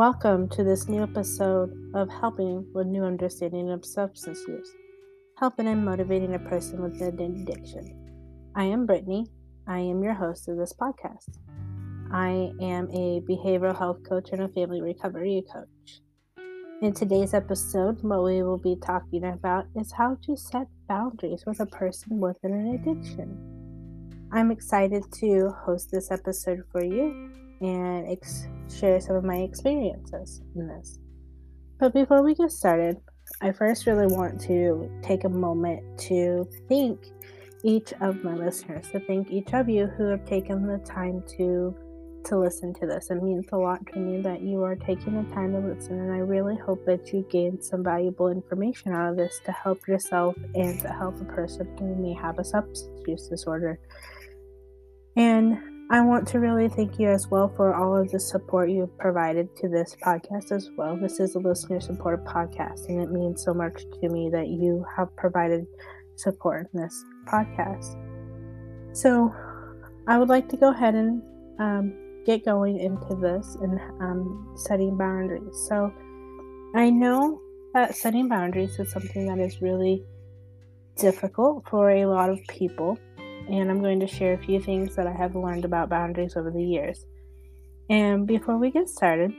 welcome to this new episode of Helping with New Understanding of Substance Use, helping and motivating a person with an addiction. I am Brittany. I am your host of this podcast. I am a behavioral health coach and a family recovery coach. In today's episode, what we will be talking about is how to set boundaries with a person with an addiction. I'm excited to host this episode for you and ex- share some of my experiences in this. But before we get started, I first really want to take a moment to thank each of my listeners, to thank each of you who have taken the time to to listen to this. It means a lot to me that you are taking the time to listen, and I really hope that you gain some valuable information out of this to help yourself and to help a person who may have a substance use disorder. And I want to really thank you as well for all of the support you've provided to this podcast as well. This is a listener supported podcast, and it means so much to me that you have provided support in this podcast. So, I would like to go ahead and um, get going into this and um, setting boundaries. So, I know that setting boundaries is something that is really difficult for a lot of people and I'm going to share a few things that I have learned about boundaries over the years. And before we get started,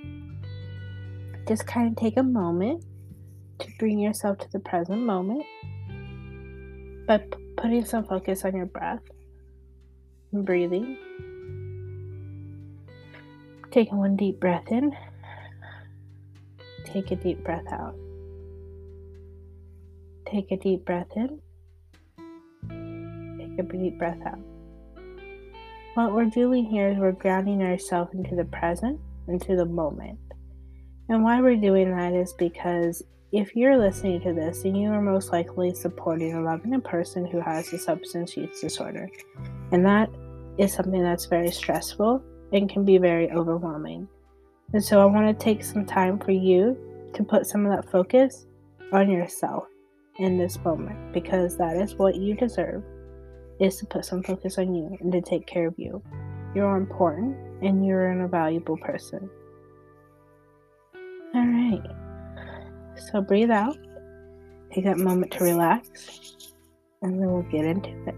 just kind of take a moment to bring yourself to the present moment by p- putting some focus on your breath and breathing. Taking one deep breath in, take a deep breath out. Take a deep breath in a deep breath out. What we're doing here is we're grounding ourselves into the present, into the moment. And why we're doing that is because if you're listening to this, then you are most likely supporting and loving a person who has a substance use disorder. And that is something that's very stressful and can be very overwhelming. And so I want to take some time for you to put some of that focus on yourself in this moment because that is what you deserve is to put some focus on you and to take care of you. You're important and you're an valuable person. All right. So breathe out. Take that moment to relax, and then we'll get into it.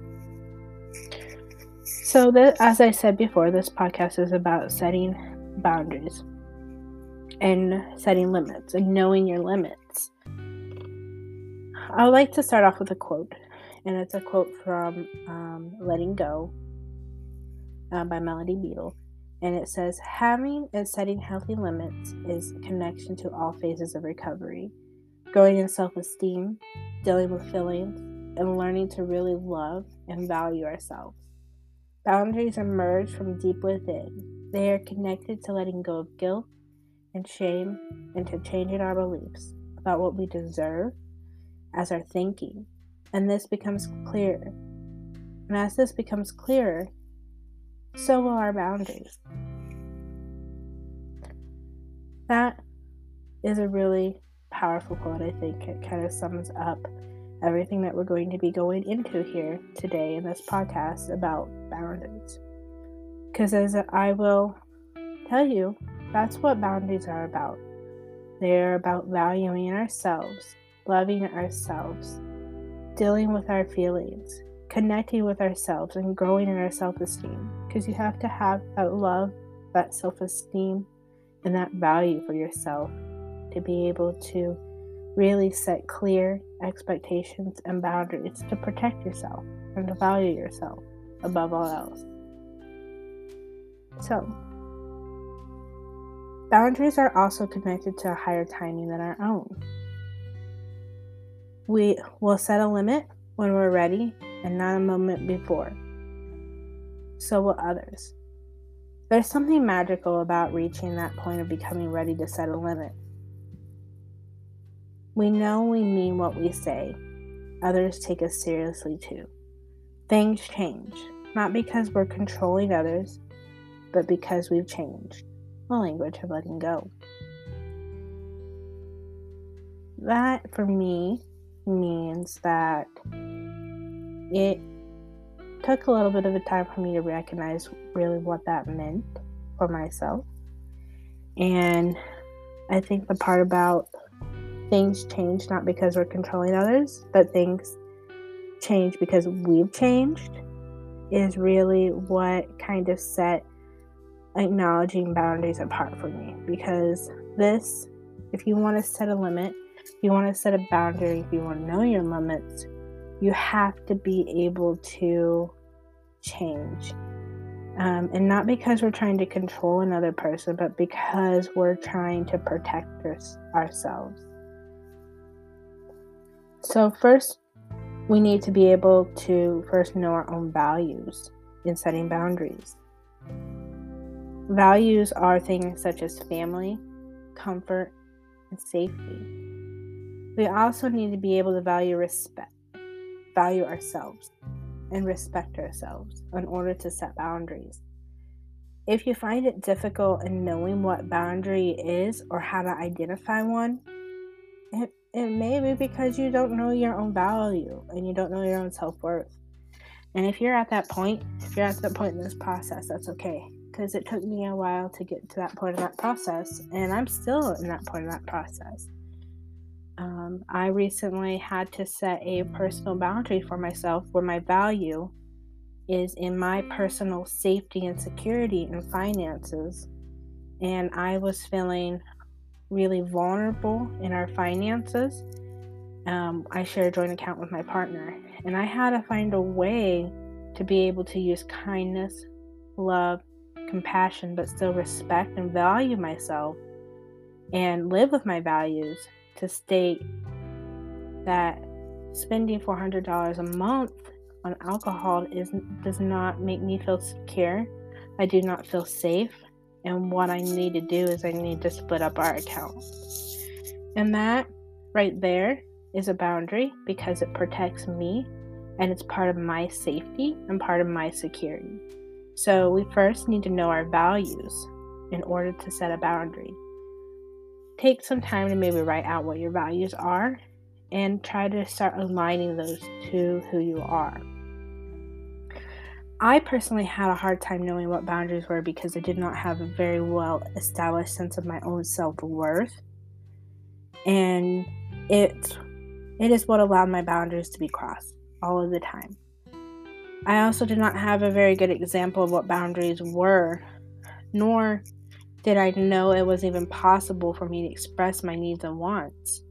So, that, as I said before, this podcast is about setting boundaries and setting limits and knowing your limits. I would like to start off with a quote and it's a quote from um, Letting Go uh, by Melody Beattie. And it says, Having and setting healthy limits is connection to all phases of recovery, growing in self esteem, dealing with feelings, and learning to really love and value ourselves. Boundaries emerge from deep within. They are connected to letting go of guilt and shame and to changing our beliefs about what we deserve as our thinking and this becomes clearer. And as this becomes clearer, so will our boundaries. That is a really powerful quote, I think. It kind of sums up everything that we're going to be going into here today in this podcast about boundaries. Because as I will tell you, that's what boundaries are about. They're about valuing ourselves, loving ourselves, dealing with our feelings, connecting with ourselves, and growing in our self esteem. Because you have to have that love, that self esteem, and that value for yourself to be able to really set clear expectations and boundaries to protect yourself and to value yourself above all else. So, boundaries are also connected to a higher timing than our own. We will set a limit when we're ready and not a moment before. So will others. There's something magical about reaching that point of becoming ready to set a limit. We know we mean what we say. Others take us seriously too. Things change, not because we're controlling others, but because we've changed. The language of letting go. That, for me, means that it took a little bit of a time for me to recognize really what that meant for myself. And I think the part about things change not because we're controlling others, but things change because we've changed is really what kind of set acknowledging boundaries apart for me. Because this, if you want to set a limit, you want to set a boundary, if you want to know your limits, you have to be able to change. Um, and not because we're trying to control another person, but because we're trying to protect ourselves. So, first, we need to be able to first know our own values in setting boundaries. Values are things such as family, comfort, and safety. We also need to be able to value respect, value ourselves and respect ourselves in order to set boundaries. If you find it difficult in knowing what boundary is or how to identify one, it, it may be because you don't know your own value and you don't know your own self worth. And if you're at that point, if you're at that point in this process, that's okay. Because it took me a while to get to that point in that process, and I'm still in that point in that process. Um, I recently had to set a personal boundary for myself where my value is in my personal safety and security and finances. And I was feeling really vulnerable in our finances. Um, I share a joint account with my partner, and I had to find a way to be able to use kindness, love, compassion, but still respect and value myself and live with my values to state that spending $400 a month on alcohol is does not make me feel secure. I do not feel safe, and what I need to do is I need to split up our account. And that right there is a boundary because it protects me and it's part of my safety and part of my security. So we first need to know our values in order to set a boundary take some time to maybe write out what your values are and try to start aligning those to who you are. I personally had a hard time knowing what boundaries were because I did not have a very well established sense of my own self worth. And it it is what allowed my boundaries to be crossed all of the time. I also did not have a very good example of what boundaries were, nor did I know it was even possible for me to express my needs and wants.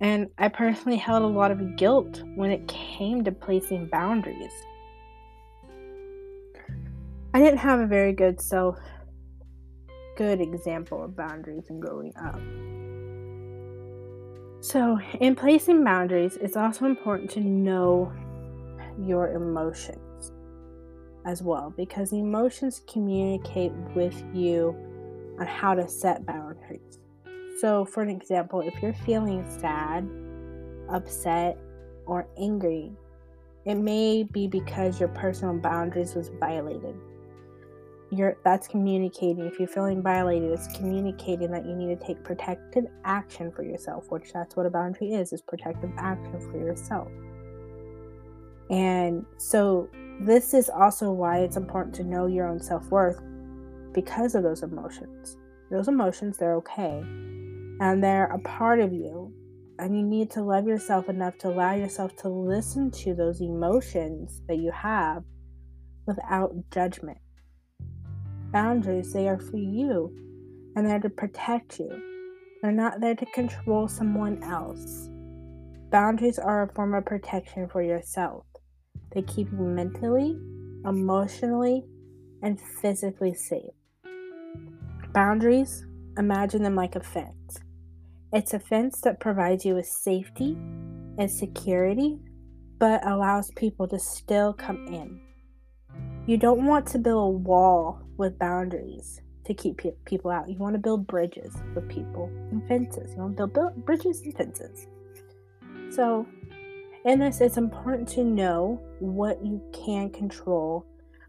And I personally held a lot of guilt when it came to placing boundaries. I didn't have a very good self good example of boundaries in growing up. So, in placing boundaries, it's also important to know your emotions as well because emotions communicate with you on how to set boundaries. So, for an example, if you're feeling sad, upset, or angry, it may be because your personal boundaries was violated. You're, that's communicating. If you're feeling violated, it's communicating that you need to take protective action for yourself, which that's what a boundary is, is protective action for yourself. And so this is also why it's important to know your own self worth because of those emotions. Those emotions, they're okay. And they're a part of you. And you need to love yourself enough to allow yourself to listen to those emotions that you have without judgment. Boundaries, they are for you and they're to protect you. They're not there to control someone else. Boundaries are a form of protection for yourself. They keep you mentally, emotionally, and physically safe. Boundaries, imagine them like a fence. It's a fence that provides you with safety and security, but allows people to still come in. You don't want to build a wall with boundaries to keep people out. You want to build bridges with people and fences. You want to build bridges and fences. So, in this, it's important to know what you can control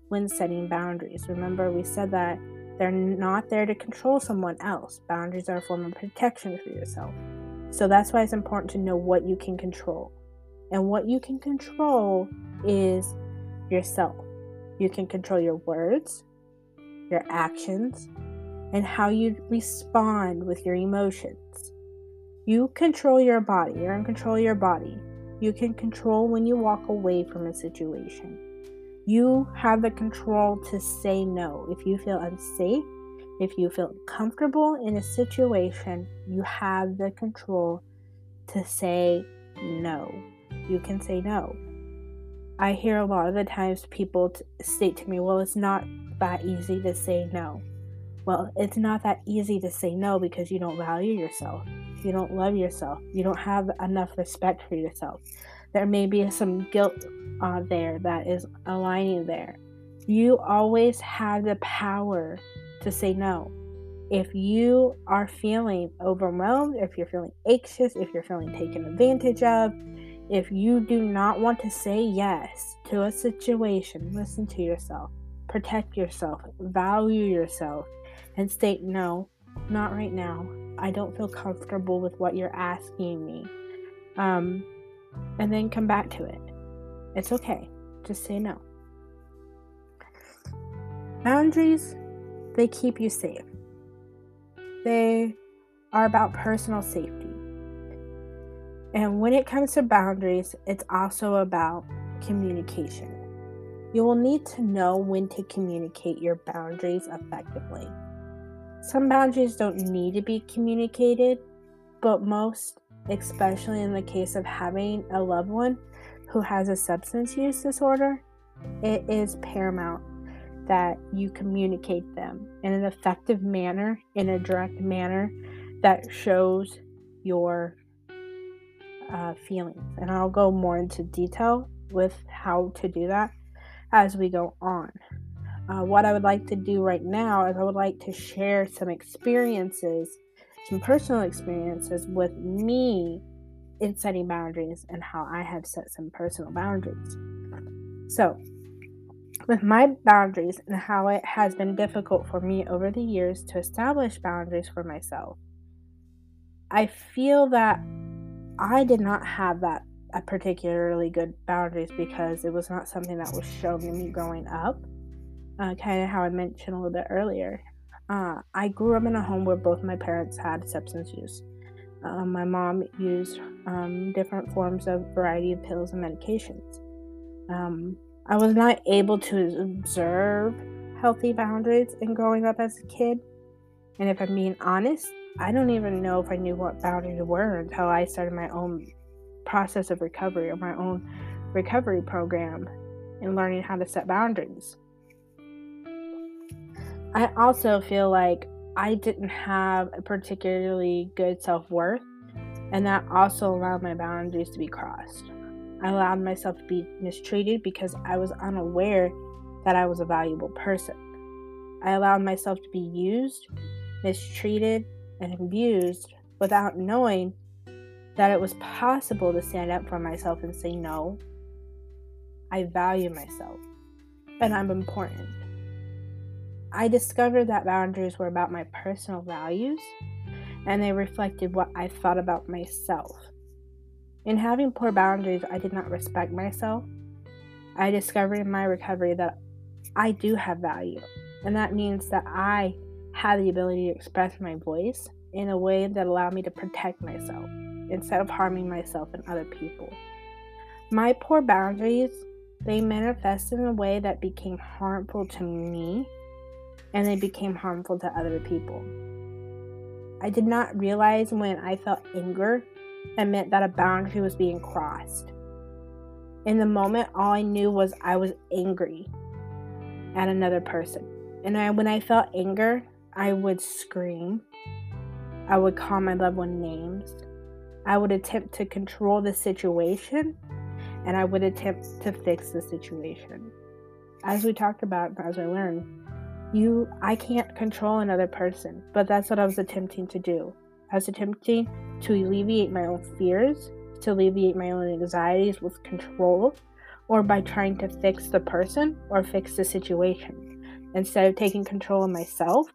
when setting boundaries. Remember, we said that they're not there to control someone else. Boundaries are a form of protection for yourself. So that's why it's important to know what you can control. And what you can control is yourself. You can control your words, your actions, and how you respond with your emotions. You control your body. You're in control of your body. You can control when you walk away from a situation. You have the control to say no. If you feel unsafe, if you feel comfortable in a situation, you have the control to say no. You can say no. I hear a lot of the times people t- state to me, well, it's not that easy to say no. Well, it's not that easy to say no because you don't value yourself. You don't love yourself. You don't have enough respect for yourself. There may be some guilt uh, there that is aligning there. You always have the power to say no. If you are feeling overwhelmed, if you're feeling anxious, if you're feeling taken advantage of, if you do not want to say yes to a situation, listen to yourself, protect yourself, value yourself, and state no, not right now. I don't feel comfortable with what you're asking me. Um, and then come back to it. It's okay. Just say no. Boundaries, they keep you safe. They are about personal safety. And when it comes to boundaries, it's also about communication. You will need to know when to communicate your boundaries effectively. Some boundaries don't need to be communicated, but most, especially in the case of having a loved one who has a substance use disorder, it is paramount that you communicate them in an effective manner, in a direct manner that shows your uh, feelings. And I'll go more into detail with how to do that as we go on. Uh, what I would like to do right now is I would like to share some experiences, some personal experiences with me in setting boundaries and how I have set some personal boundaries. So, with my boundaries and how it has been difficult for me over the years to establish boundaries for myself, I feel that I did not have that a particularly good boundaries because it was not something that was shown to me growing up uh, kind of how I mentioned a little bit earlier. Uh, I grew up in a home where both my parents had substance use. Uh, my mom used um, different forms of variety of pills and medications. Um, I was not able to observe healthy boundaries in growing up as a kid. And if I'm being honest, I don't even know if I knew what boundaries were until I started my own process of recovery or my own recovery program and learning how to set boundaries. I also feel like I didn't have a particularly good self worth, and that also allowed my boundaries to be crossed. I allowed myself to be mistreated because I was unaware that I was a valuable person. I allowed myself to be used, mistreated, and abused without knowing that it was possible to stand up for myself and say, No, I value myself and I'm important. I discovered that boundaries were about my personal values and they reflected what I thought about myself. In having poor boundaries, I did not respect myself. I discovered in my recovery that I do have value, and that means that I have the ability to express my voice in a way that allowed me to protect myself instead of harming myself and other people. My poor boundaries, they manifested in a way that became harmful to me and they became harmful to other people. I did not realize when I felt anger, it meant that a boundary was being crossed. In the moment, all I knew was I was angry at another person. And I, when I felt anger, I would scream. I would call my loved one names. I would attempt to control the situation and I would attempt to fix the situation. As we talked about, as I learned, you I can't control another person, but that's what I was attempting to do. I was attempting to alleviate my own fears, to alleviate my own anxieties with control, or by trying to fix the person or fix the situation, instead of taking control of myself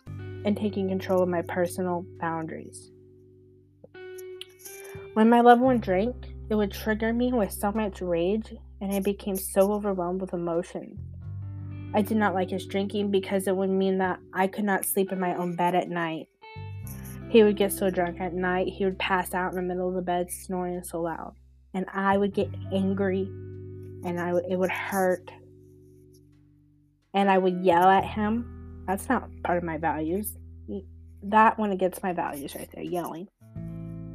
and taking control of my personal boundaries. When my loved one drank, it would trigger me with so much rage, and I became so overwhelmed with emotion I did not like his drinking because it would mean that I could not sleep in my own bed at night. He would get so drunk at night, he would pass out in the middle of the bed snoring so loud. And I would get angry and I would, it would hurt. And I would yell at him. That's not part of my values. That went against my values right there, yelling.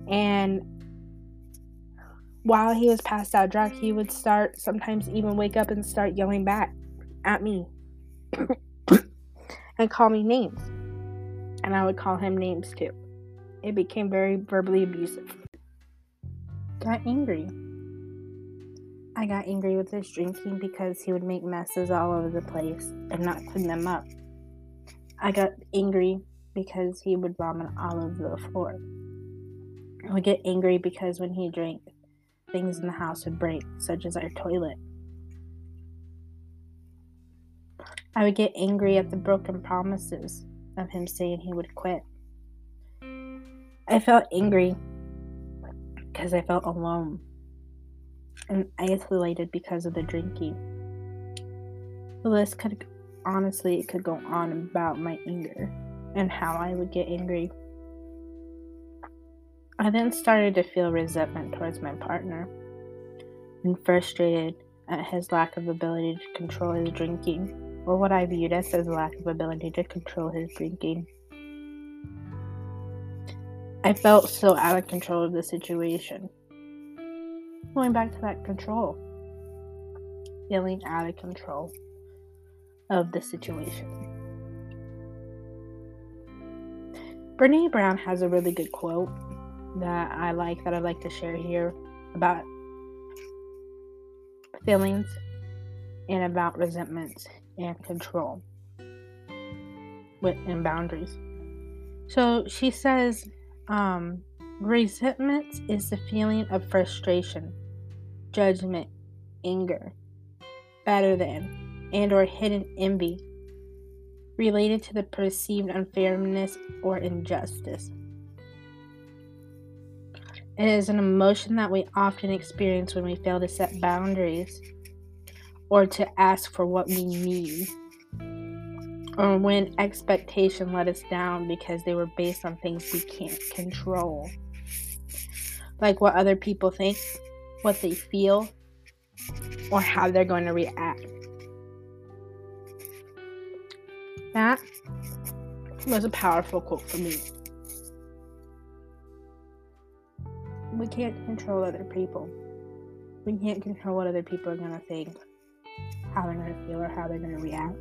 And while he was passed out drunk, he would start sometimes even wake up and start yelling back at me and call me names. And I would call him names too. It became very verbally abusive. Got angry. I got angry with his drinking because he would make messes all over the place and not clean them up. I got angry because he would vomit all over the floor. I would get angry because when he drank, things in the house would break, such as our toilet. I would get angry at the broken promises of him saying he would quit. I felt angry because I felt alone and isolated because of the drinking. The list could honestly it could go on about my anger and how I would get angry. I then started to feel resentment towards my partner and frustrated at his lack of ability to control his drinking, or what I viewed as his lack of ability to control his drinking. I felt so out of control of the situation. Going back to that control, feeling out of control of the situation. Brene Brown has a really good quote that I like that I'd like to share here about feelings and about resentments and control with and boundaries. So she says, um, resentment is the feeling of frustration, judgment, anger, better than, and or hidden envy related to the perceived unfairness or injustice. It is an emotion that we often experience when we fail to set boundaries or to ask for what we need, or when expectation let us down because they were based on things we can't control, like what other people think, what they feel, or how they're going to react. That was a powerful quote for me. we can't control other people. We can't control what other people are going to think, how they're going to feel, or how they're going to react.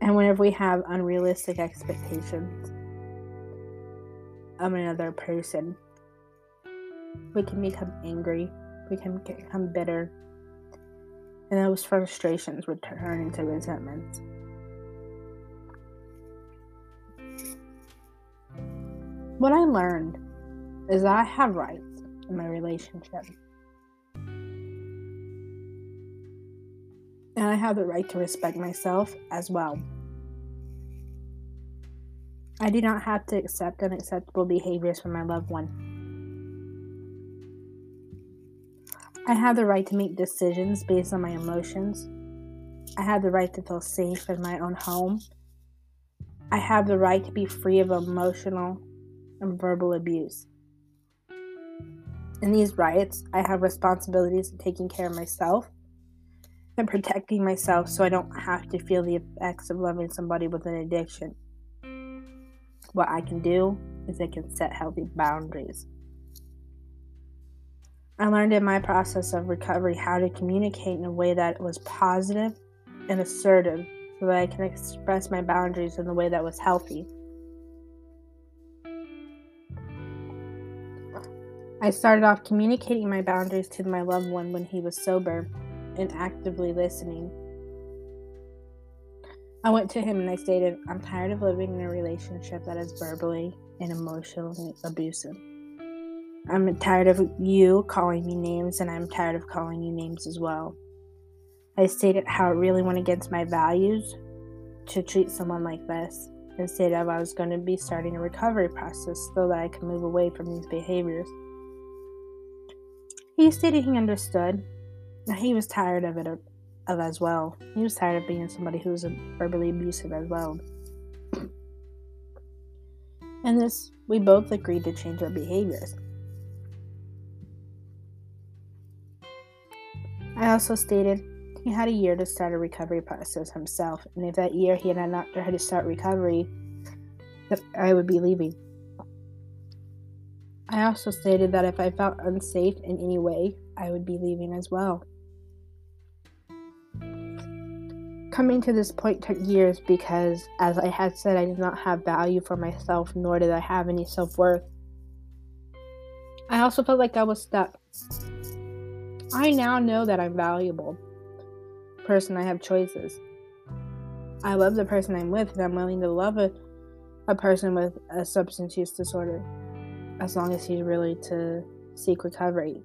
And whenever we have unrealistic expectations of another person, we can become angry, we can become bitter, and those frustrations would turn into resentment. What I learned is that I have rights in my relationship. And I have the right to respect myself as well. I do not have to accept unacceptable behaviors from my loved one. I have the right to make decisions based on my emotions. I have the right to feel safe in my own home. I have the right to be free of emotional and verbal abuse. In these rights, I have responsibilities of taking care of myself and protecting myself so I don't have to feel the effects of loving somebody with an addiction. What I can do is I can set healthy boundaries. I learned in my process of recovery how to communicate in a way that was positive and assertive so that I can express my boundaries in a way that was healthy. I started off communicating my boundaries to my loved one when he was sober and actively listening. I went to him and I stated, I'm tired of living in a relationship that is verbally and emotionally abusive. I'm tired of you calling me names and I'm tired of calling you names as well. I stated how it really went against my values to treat someone like this and stated I was going to be starting a recovery process so that I could move away from these behaviors. He stated he understood he was tired of it uh, of as well. He was tired of being somebody who was verbally abusive as well. And this, we both agreed to change our behaviors. I also stated he had a year to start a recovery process himself, and if that year he had not tried to start recovery, that I would be leaving. I also stated that if I felt unsafe in any way, I would be leaving as well. Coming to this point took years because, as I had said, I did not have value for myself, nor did I have any self worth. I also felt like I was stuck. I now know that I'm valuable. Person, I have choices. I love the person I'm with, and I'm willing to love a, a person with a substance use disorder as long as he's really to seek recovery.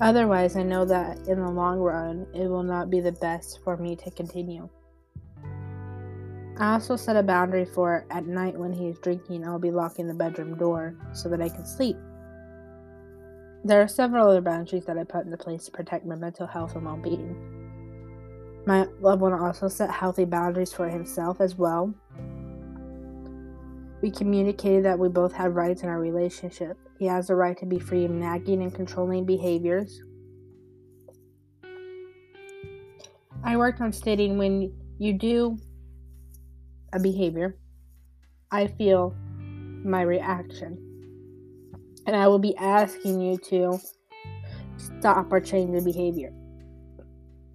Otherwise, I know that in the long run, it will not be the best for me to continue. I also set a boundary for at night when he is drinking, I'll be locking the bedroom door so that I can sleep. There are several other boundaries that I put into place to protect my mental health and well being. My loved one also set healthy boundaries for himself as well we communicated that we both have rights in our relationship. He has the right to be free of nagging and controlling behaviors. I worked on stating when you do a behavior, I feel my reaction. And I will be asking you to stop or change the behavior.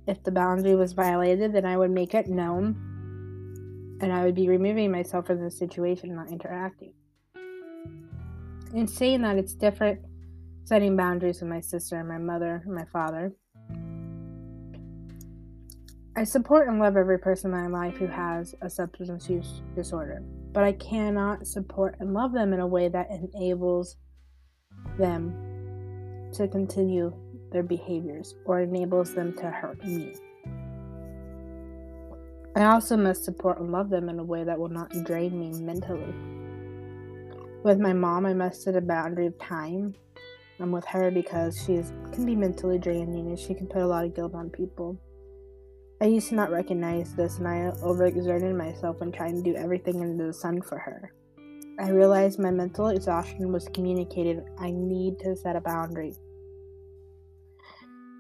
If the boundary was violated, then I would make it known and I would be removing myself from the situation, not interacting. In saying that, it's different setting boundaries with my sister and my mother and my father. I support and love every person in my life who has a substance use disorder, but I cannot support and love them in a way that enables them to continue their behaviors or enables them to hurt me. I also must support and love them in a way that will not drain me mentally. With my mom, I must set a boundary of time. I'm with her because she can be mentally draining and she can put a lot of guilt on people. I used to not recognize this and I overexerted myself in trying to do everything under the sun for her. I realized my mental exhaustion was communicated. I need to set a boundary.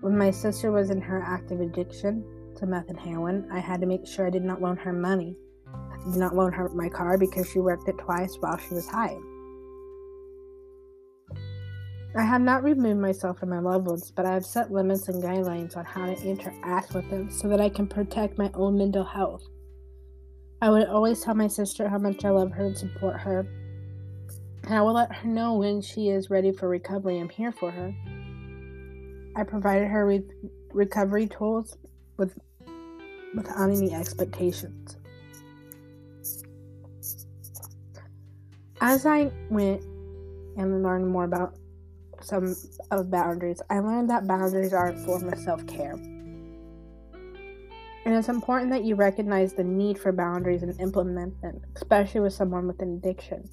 When my sister was in her active addiction, to meth and heroin, I had to make sure I did not loan her money. I did not loan her my car because she worked it twice while she was high. I have not removed myself from my loved ones, but I have set limits and guidelines on how to interact with them so that I can protect my own mental health. I would always tell my sister how much I love her and support her, and I will let her know when she is ready for recovery. I'm here for her. I provided her with recovery tools with without any expectations. As I went and learned more about some of boundaries, I learned that boundaries are a form of self care. And it's important that you recognize the need for boundaries and implement them, especially with someone with an addiction.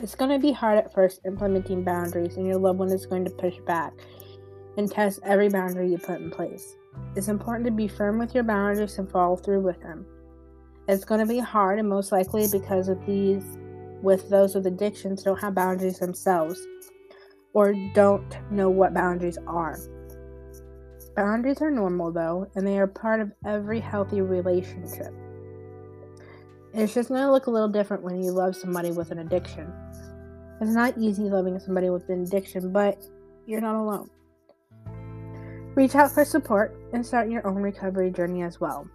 It's going to be hard at first implementing boundaries, and your loved one is going to push back and test every boundary you put in place. It's important to be firm with your boundaries and follow through with them. It's going to be hard and most likely because of these with those with addictions don't have boundaries themselves or don't know what boundaries are. Boundaries are normal though, and they are part of every healthy relationship. It's just going to look a little different when you love somebody with an addiction. It's not easy loving somebody with an addiction, but you're not alone. Reach out for support and start your own recovery journey as well.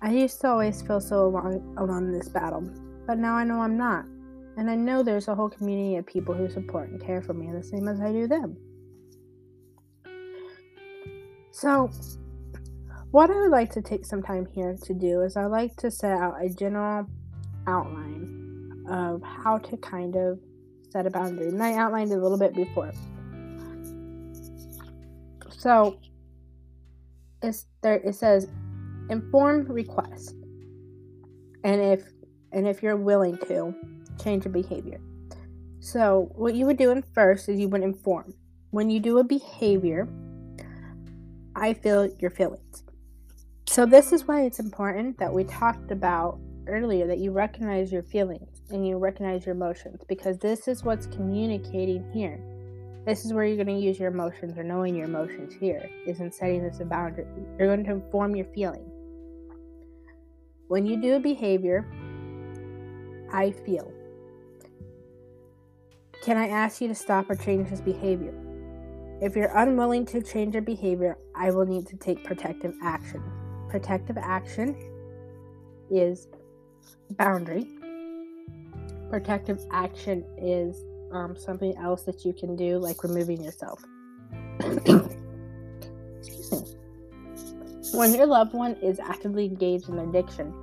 I used to always feel so alone, alone in this battle, but now I know I'm not. And I know there's a whole community of people who support and care for me the same as I do them. So, what I would like to take some time here to do is I like to set out a general outline of how to kind of set a boundary. And I outlined it a little bit before. So it's there it says inform request. And if and if you're willing to change your behavior. So what you would do in first is you would inform. When you do a behavior, I feel your feelings. So, this is why it's important that we talked about earlier that you recognize your feelings and you recognize your emotions because this is what's communicating here. This is where you're going to use your emotions or knowing your emotions here is in setting this a boundary. You're going to inform your feeling. When you do a behavior, I feel. Can I ask you to stop or change this behavior? If you're unwilling to change your behavior, I will need to take protective action protective action is boundary. Protective action is um, something else that you can do, like removing yourself. Excuse me. When your loved one is actively engaged in addiction,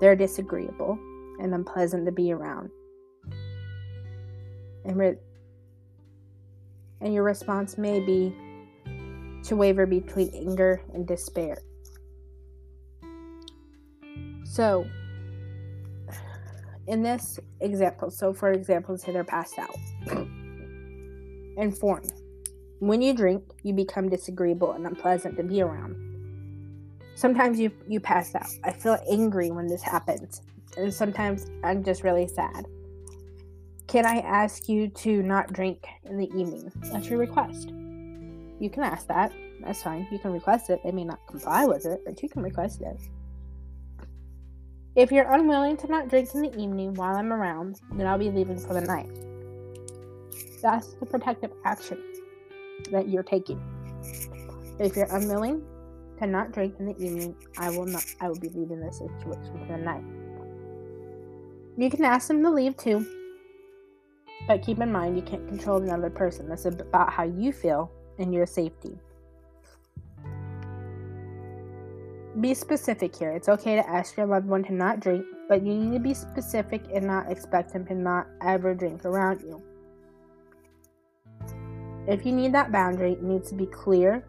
they're disagreeable and unpleasant to be around. And, re- and your response may be to waver between anger and despair. So, in this example, so for example, say they're passed out. Inform. When you drink, you become disagreeable and unpleasant to be around. Sometimes you you pass out. I feel angry when this happens, and sometimes I'm just really sad. Can I ask you to not drink in the evening? That's your request. You can ask that. That's fine. You can request it. They may not comply with it, but you can request it. If you're unwilling to not drink in the evening while I'm around, then I'll be leaving for the night. That's the protective action that you're taking. If you're unwilling to not drink in the evening, I will not I will be leaving this situation for the night. You can ask them to leave too. But keep in mind you can't control another person. This is about how you feel and your safety. Be specific here. It's okay to ask your loved one to not drink, but you need to be specific and not expect him to not ever drink around you. If you need that boundary, it needs to be clear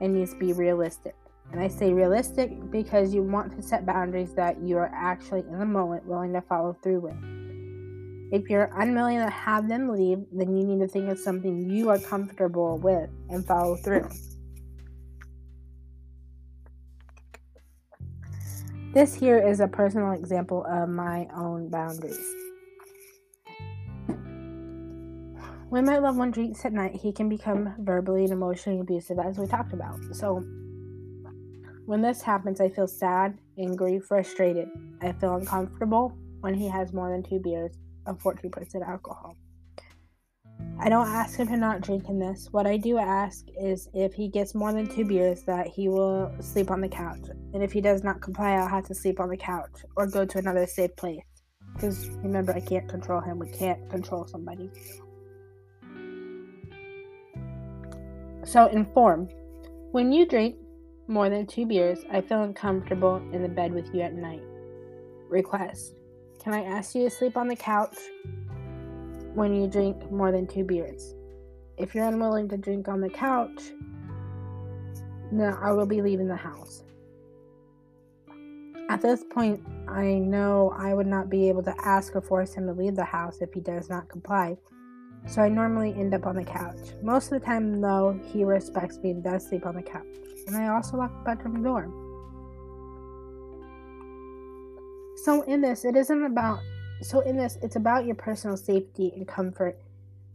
and needs to be realistic. And I say realistic because you want to set boundaries that you are actually in the moment willing to follow through with. If you're unwilling to have them leave, then you need to think of something you are comfortable with and follow through. This here is a personal example of my own boundaries. When my loved one drinks at night, he can become verbally and emotionally abusive, as we talked about. So, when this happens, I feel sad, angry, frustrated. I feel uncomfortable when he has more than two beers of 14% alcohol. I don't ask him to not drink in this. What I do ask is if he gets more than two beers, that he will sleep on the couch. And if he does not comply, I'll have to sleep on the couch or go to another safe place. Because remember, I can't control him. We can't control somebody. So, inform. When you drink more than two beers, I feel uncomfortable in the bed with you at night. Request. Can I ask you to sleep on the couch when you drink more than two beers? If you're unwilling to drink on the couch, then I will be leaving the house. At this point, I know I would not be able to ask or force him to leave the house if he does not comply, so I normally end up on the couch. Most of the time, though, he respects me and does sleep on the couch, and I also lock the bedroom door. So in this, it isn't about so in this, it's about your personal safety and comfort.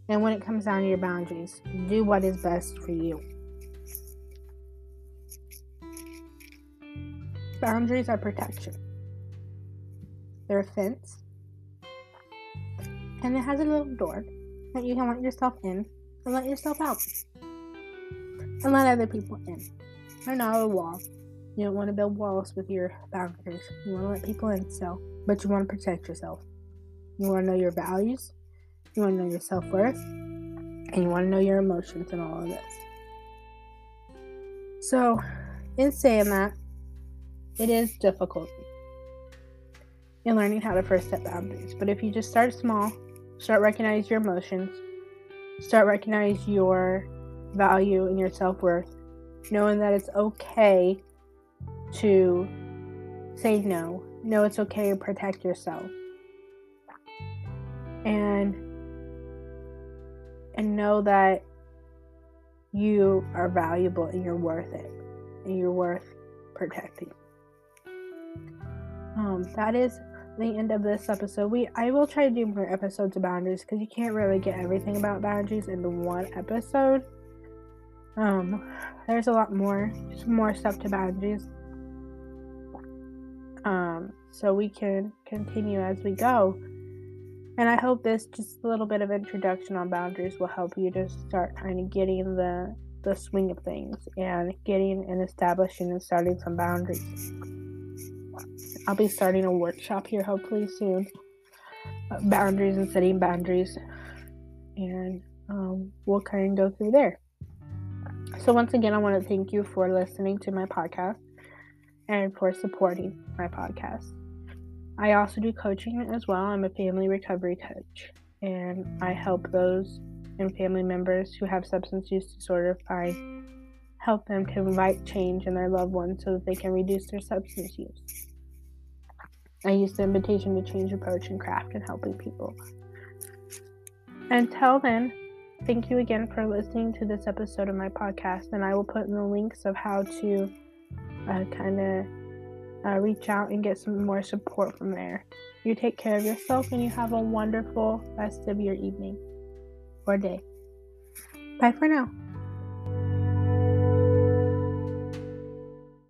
And when it comes down to your boundaries, do what is best for you. Boundaries are protection. They're a fence. And it has a little door that you can let yourself in and let yourself out. And let other people in. They're not a wall. You don't want to build walls with your boundaries. You want to let people in so, but you want to protect yourself. You want to know your values, you want to know your self worth, and you want to know your emotions and all of this. So, in saying that, it is difficult in learning how to first set boundaries. But if you just start small, start recognize your emotions, start recognize your value and your self worth, knowing that it's okay to say no. No, it's okay to protect yourself. And and know that you are valuable and you're worth it and you're worth protecting. Um, that is the end of this episode. We I will try to do more episodes of boundaries because you can't really get everything about boundaries into one episode. Um, there's a lot more, more stuff to boundaries. Um, so we can continue as we go. And I hope this just a little bit of introduction on boundaries will help you to start kind of getting the the swing of things and getting and establishing and starting some boundaries. I'll be starting a workshop here hopefully soon. Uh, boundaries and setting boundaries. And um, we'll kind of go through there. So, once again, I want to thank you for listening to my podcast and for supporting my podcast. I also do coaching as well. I'm a family recovery coach, and I help those and family members who have substance use disorder find help them to invite change in their loved ones so that they can reduce their substance use. I use the invitation to change approach and CRAFT in helping people. Until then, thank you again for listening to this episode of my podcast, and I will put in the links of how to uh, kind of uh, reach out and get some more support from there. You take care of yourself and you have a wonderful rest of your evening or day. Bye for now.